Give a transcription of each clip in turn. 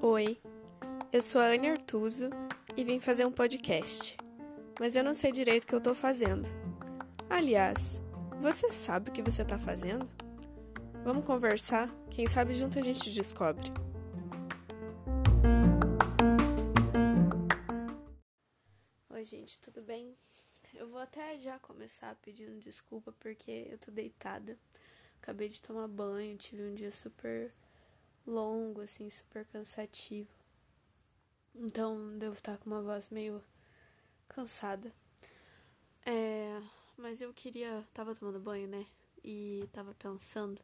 Oi, eu sou a Anne Artuso e vim fazer um podcast, mas eu não sei direito o que eu tô fazendo. Aliás, você sabe o que você tá fazendo? Vamos conversar? Quem sabe junto a gente descobre. Oi, gente, tudo bem? Eu vou até já começar pedindo desculpa porque eu tô deitada. Acabei de tomar banho, tive um dia super longo, assim, super cansativo. Então devo estar com uma voz meio cansada. É, mas eu queria. Tava tomando banho, né? E tava pensando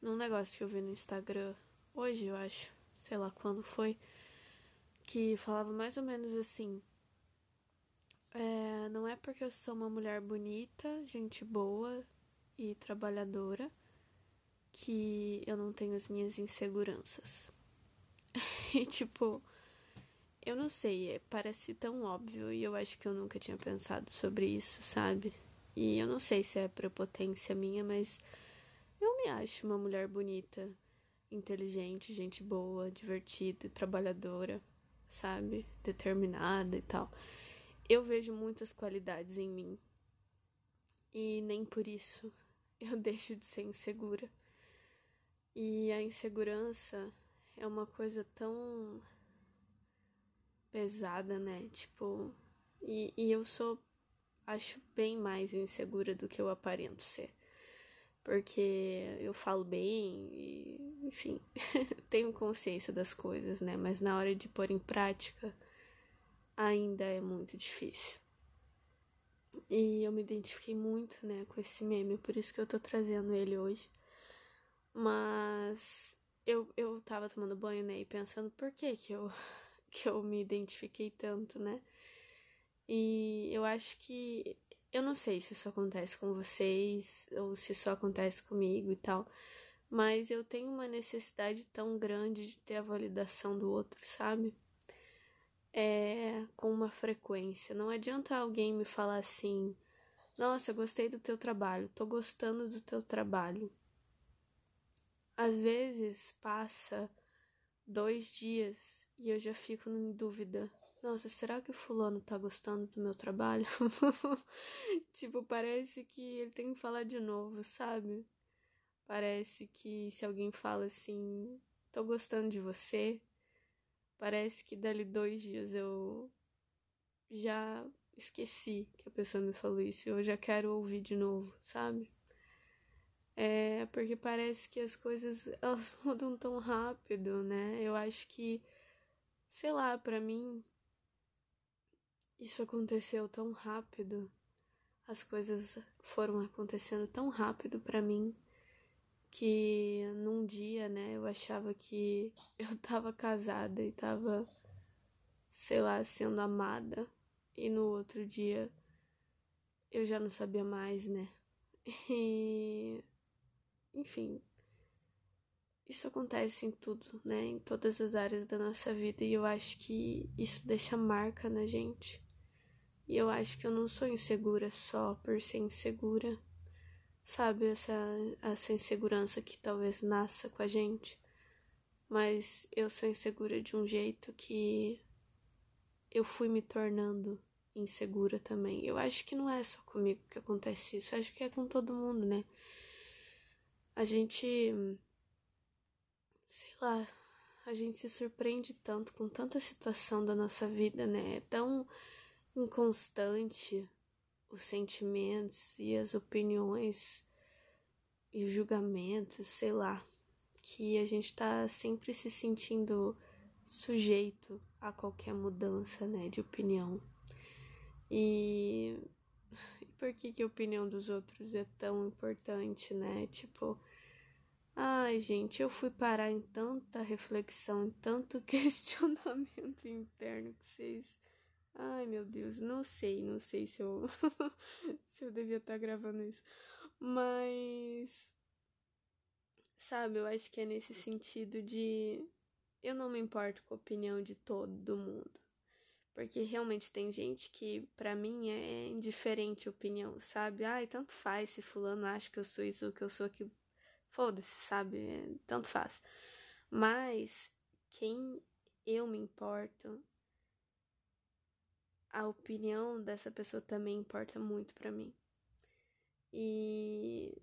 num negócio que eu vi no Instagram hoje, eu acho. Sei lá quando foi. Que falava mais ou menos assim. É, não é porque eu sou uma mulher bonita, gente boa e trabalhadora que eu não tenho as minhas inseguranças. e tipo, eu não sei, é, parece tão óbvio e eu acho que eu nunca tinha pensado sobre isso, sabe? E eu não sei se é prepotência minha, mas eu me acho uma mulher bonita, inteligente, gente boa, divertida, trabalhadora, sabe? Determinada e tal. Eu vejo muitas qualidades em mim. E nem por isso eu deixo de ser insegura. E a insegurança é uma coisa tão pesada, né? Tipo, e, e eu sou, acho, bem mais insegura do que eu aparento ser. Porque eu falo bem e, enfim, tenho consciência das coisas, né? Mas na hora de pôr em prática, ainda é muito difícil. E eu me identifiquei muito, né, com esse meme, por isso que eu tô trazendo ele hoje. Mas eu, eu tava tomando banho, né, e pensando por que que eu, que eu me identifiquei tanto, né? E eu acho que. Eu não sei se isso acontece com vocês ou se só acontece comigo e tal, mas eu tenho uma necessidade tão grande de ter a validação do outro, sabe? Com uma frequência. Não adianta alguém me falar assim: Nossa, gostei do teu trabalho, tô gostando do teu trabalho. Às vezes passa dois dias e eu já fico em dúvida. Nossa, será que o fulano tá gostando do meu trabalho? tipo, parece que ele tem que falar de novo, sabe? Parece que se alguém fala assim, tô gostando de você, parece que dali dois dias eu já esqueci que a pessoa me falou isso eu já quero ouvir de novo, sabe? É porque parece que as coisas elas mudam tão rápido, né? Eu acho que, sei lá, para mim isso aconteceu tão rápido. As coisas foram acontecendo tão rápido para mim que num dia, né, eu achava que eu tava casada e tava, sei lá, sendo amada. E no outro dia eu já não sabia mais, né? E enfim, isso acontece em tudo, né? Em todas as áreas da nossa vida e eu acho que isso deixa marca na gente. E eu acho que eu não sou insegura só por ser insegura. Sabe, essa, essa insegurança que talvez nasça com a gente. Mas eu sou insegura de um jeito que eu fui me tornando insegura também. Eu acho que não é só comigo que acontece isso, acho que é com todo mundo, né? a gente. Sei lá. A gente se surpreende tanto com tanta situação da nossa vida, né? É tão inconstante os sentimentos e as opiniões e os julgamentos, sei lá, que a gente tá sempre se sentindo sujeito a qualquer mudança, né, de opinião. E por que, que a opinião dos outros é tão importante, né? Tipo, ai, gente, eu fui parar em tanta reflexão, em tanto questionamento interno que vocês. Ai, meu Deus, não sei, não sei se eu se eu devia estar tá gravando isso. Mas sabe, eu acho que é nesse sentido de eu não me importo com a opinião de todo mundo. Porque realmente tem gente que, para mim, é indiferente a opinião, sabe? Ai, tanto faz se fulano acha que eu sou isso ou que eu sou aquilo. Foda-se, sabe? Tanto faz. Mas quem eu me importo, a opinião dessa pessoa também importa muito para mim. E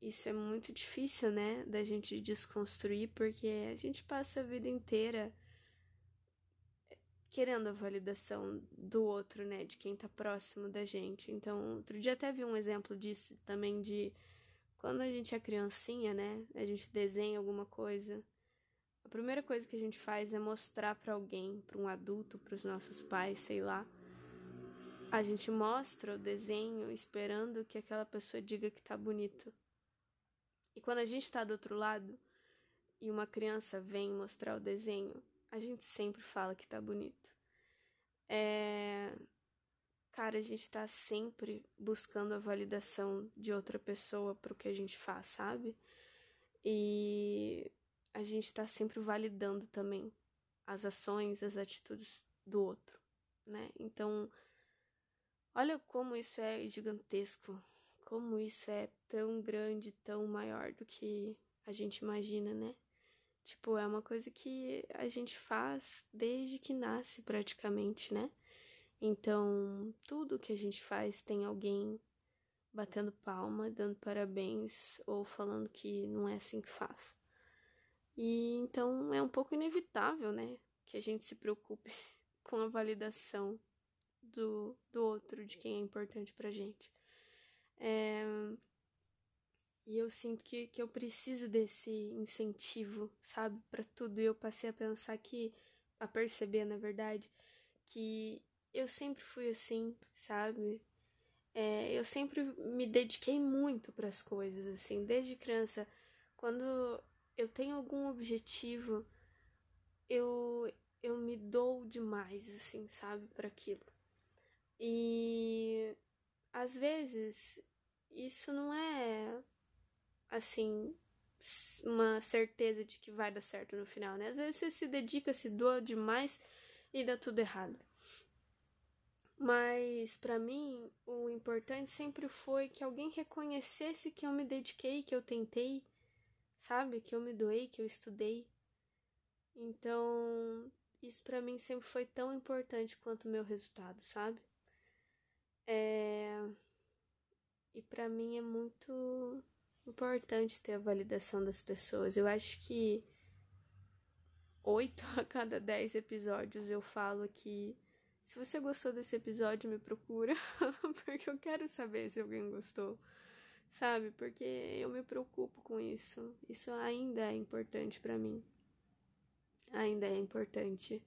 isso é muito difícil, né, da gente desconstruir, porque a gente passa a vida inteira querendo a validação do outro, né, de quem tá próximo da gente. Então, outro dia até vi um exemplo disso também de quando a gente é criancinha, né, a gente desenha alguma coisa. A primeira coisa que a gente faz é mostrar para alguém, para um adulto, para os nossos pais, sei lá. A gente mostra o desenho esperando que aquela pessoa diga que tá bonito. E quando a gente tá do outro lado e uma criança vem mostrar o desenho, a gente sempre fala que tá bonito. É. Cara, a gente tá sempre buscando a validação de outra pessoa pro que a gente faz, sabe? E a gente tá sempre validando também as ações, as atitudes do outro, né? Então, olha como isso é gigantesco, como isso é tão grande, tão maior do que a gente imagina, né? Tipo, é uma coisa que a gente faz desde que nasce praticamente, né? Então, tudo que a gente faz tem alguém batendo palma, dando parabéns ou falando que não é assim que faz. E então é um pouco inevitável, né, que a gente se preocupe com a validação do, do outro, de quem é importante pra gente. É, e eu sinto que, que eu preciso desse incentivo, sabe, para tudo. E eu passei a pensar que, a perceber, na verdade, que eu sempre fui assim, sabe? É, eu sempre me dediquei muito para as coisas, assim, desde criança. Quando eu tenho algum objetivo, eu, eu me dou demais, assim, sabe, para aquilo. E às vezes isso não é assim, uma certeza de que vai dar certo no final, né? Às vezes você se dedica, se doa demais e dá tudo errado. Mas para mim, o importante sempre foi que alguém reconhecesse que eu me dediquei, que eu tentei, sabe? Que eu me doei, que eu estudei. Então, isso para mim sempre foi tão importante quanto o meu resultado, sabe? É... E para mim é muito importante ter a validação das pessoas. Eu acho que oito a cada dez episódios eu falo que se você gostou desse episódio, me procura, porque eu quero saber se alguém gostou, sabe? Porque eu me preocupo com isso. Isso ainda é importante para mim. Ainda é importante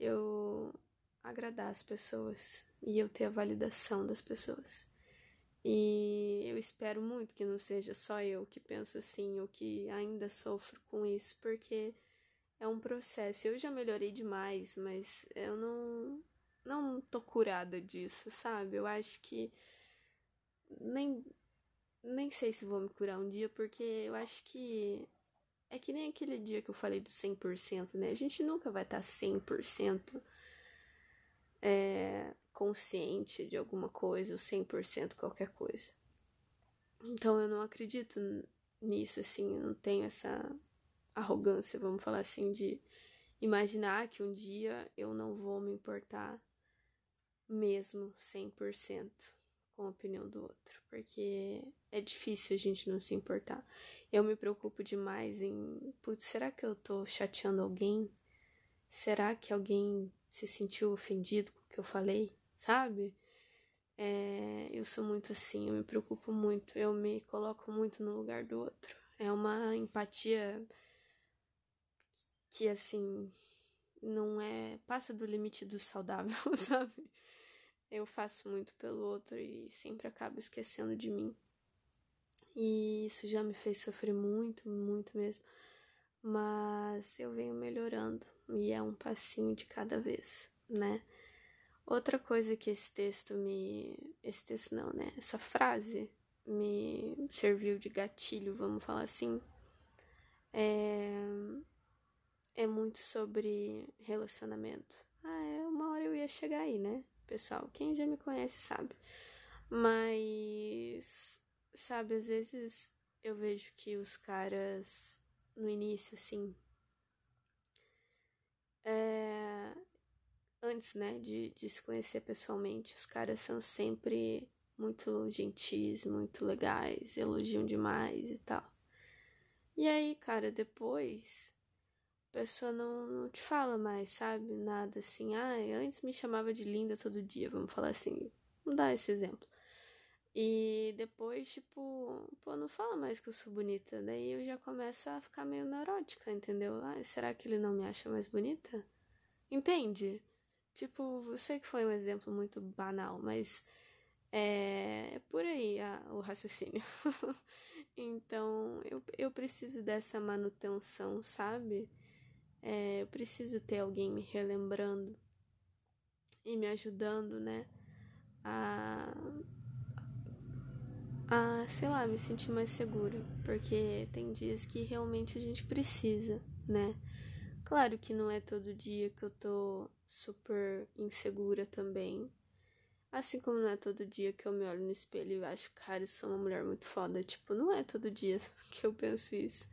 eu agradar as pessoas e eu ter a validação das pessoas. E eu espero muito que não seja só eu que penso assim ou que ainda sofro com isso, porque é um processo. Eu já melhorei demais, mas eu não não tô curada disso, sabe? Eu acho que nem nem sei se vou me curar um dia, porque eu acho que é que nem aquele dia que eu falei do 100%, né? A gente nunca vai estar tá 100% é, consciente de alguma coisa, ou 100% qualquer coisa. Então eu não acredito nisso, assim, eu não tenho essa arrogância, vamos falar assim, de imaginar que um dia eu não vou me importar mesmo 100% com a opinião do outro, porque é difícil a gente não se importar. Eu me preocupo demais em, putz, será que eu tô chateando alguém? Será que alguém se sentiu ofendido com o que eu falei? Sabe? É, eu sou muito assim, eu me preocupo muito, eu me coloco muito no lugar do outro. É uma empatia que, assim, não é. passa do limite do saudável, sabe? Eu faço muito pelo outro e sempre acabo esquecendo de mim. E isso já me fez sofrer muito, muito mesmo. Mas eu venho melhorando e é um passinho de cada vez, né? Outra coisa que esse texto me. Esse texto não, né? Essa frase me serviu de gatilho, vamos falar assim. É, é muito sobre relacionamento. Ah, é, uma hora eu ia chegar aí, né? Pessoal, quem já me conhece sabe. Mas, sabe, às vezes eu vejo que os caras no início, assim. É, antes, né, de, de se conhecer pessoalmente, os caras são sempre muito gentis, muito legais, elogiam demais e tal. E aí, cara, depois a pessoa não, não te fala mais, sabe? Nada assim. Ah, antes me chamava de linda todo dia, vamos falar assim. Vamos dar esse exemplo. E depois, tipo, pô, não fala mais que eu sou bonita. Daí eu já começo a ficar meio neurótica, entendeu? Ah, será que ele não me acha mais bonita? Entende? Tipo, eu sei que foi um exemplo muito banal, mas é, por aí a, o raciocínio. então, eu, eu preciso dessa manutenção, sabe? É, eu preciso ter alguém me relembrando e me ajudando, né? A, a, sei lá, me sentir mais segura. Porque tem dias que realmente a gente precisa, né? Claro que não é todo dia que eu tô super insegura também. Assim como não é todo dia que eu me olho no espelho e acho, cara, eu sou uma mulher muito foda. Tipo, não é todo dia que eu penso isso.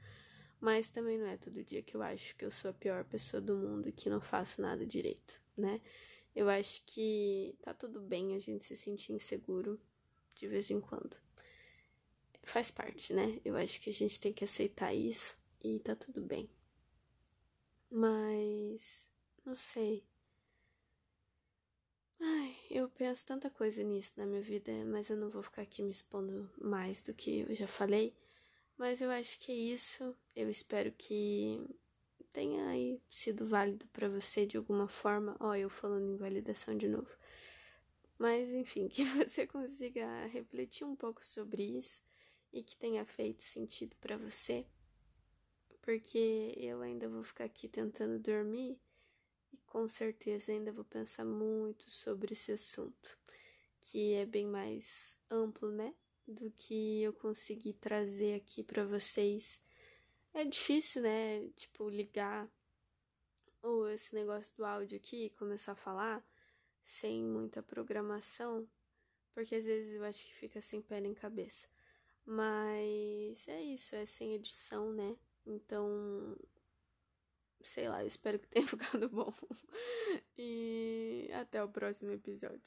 Mas também não é todo dia que eu acho que eu sou a pior pessoa do mundo e que não faço nada direito, né? Eu acho que tá tudo bem a gente se sentir inseguro de vez em quando. Faz parte, né? Eu acho que a gente tem que aceitar isso e tá tudo bem. Mas. Não sei. Ai, eu penso tanta coisa nisso na minha vida, mas eu não vou ficar aqui me expondo mais do que eu já falei. Mas eu acho que é isso. Eu espero que tenha aí sido válido para você de alguma forma. Ó, eu falando em validação de novo. Mas enfim, que você consiga refletir um pouco sobre isso e que tenha feito sentido para você. Porque eu ainda vou ficar aqui tentando dormir e com certeza ainda vou pensar muito sobre esse assunto, que é bem mais amplo, né? do que eu consegui trazer aqui para vocês. É difícil, né? Tipo, ligar ou esse negócio do áudio aqui começar a falar sem muita programação, porque às vezes eu acho que fica sem pé nem cabeça. Mas é isso, é sem edição, né? Então, sei lá, espero que tenha ficado bom. e até o próximo episódio.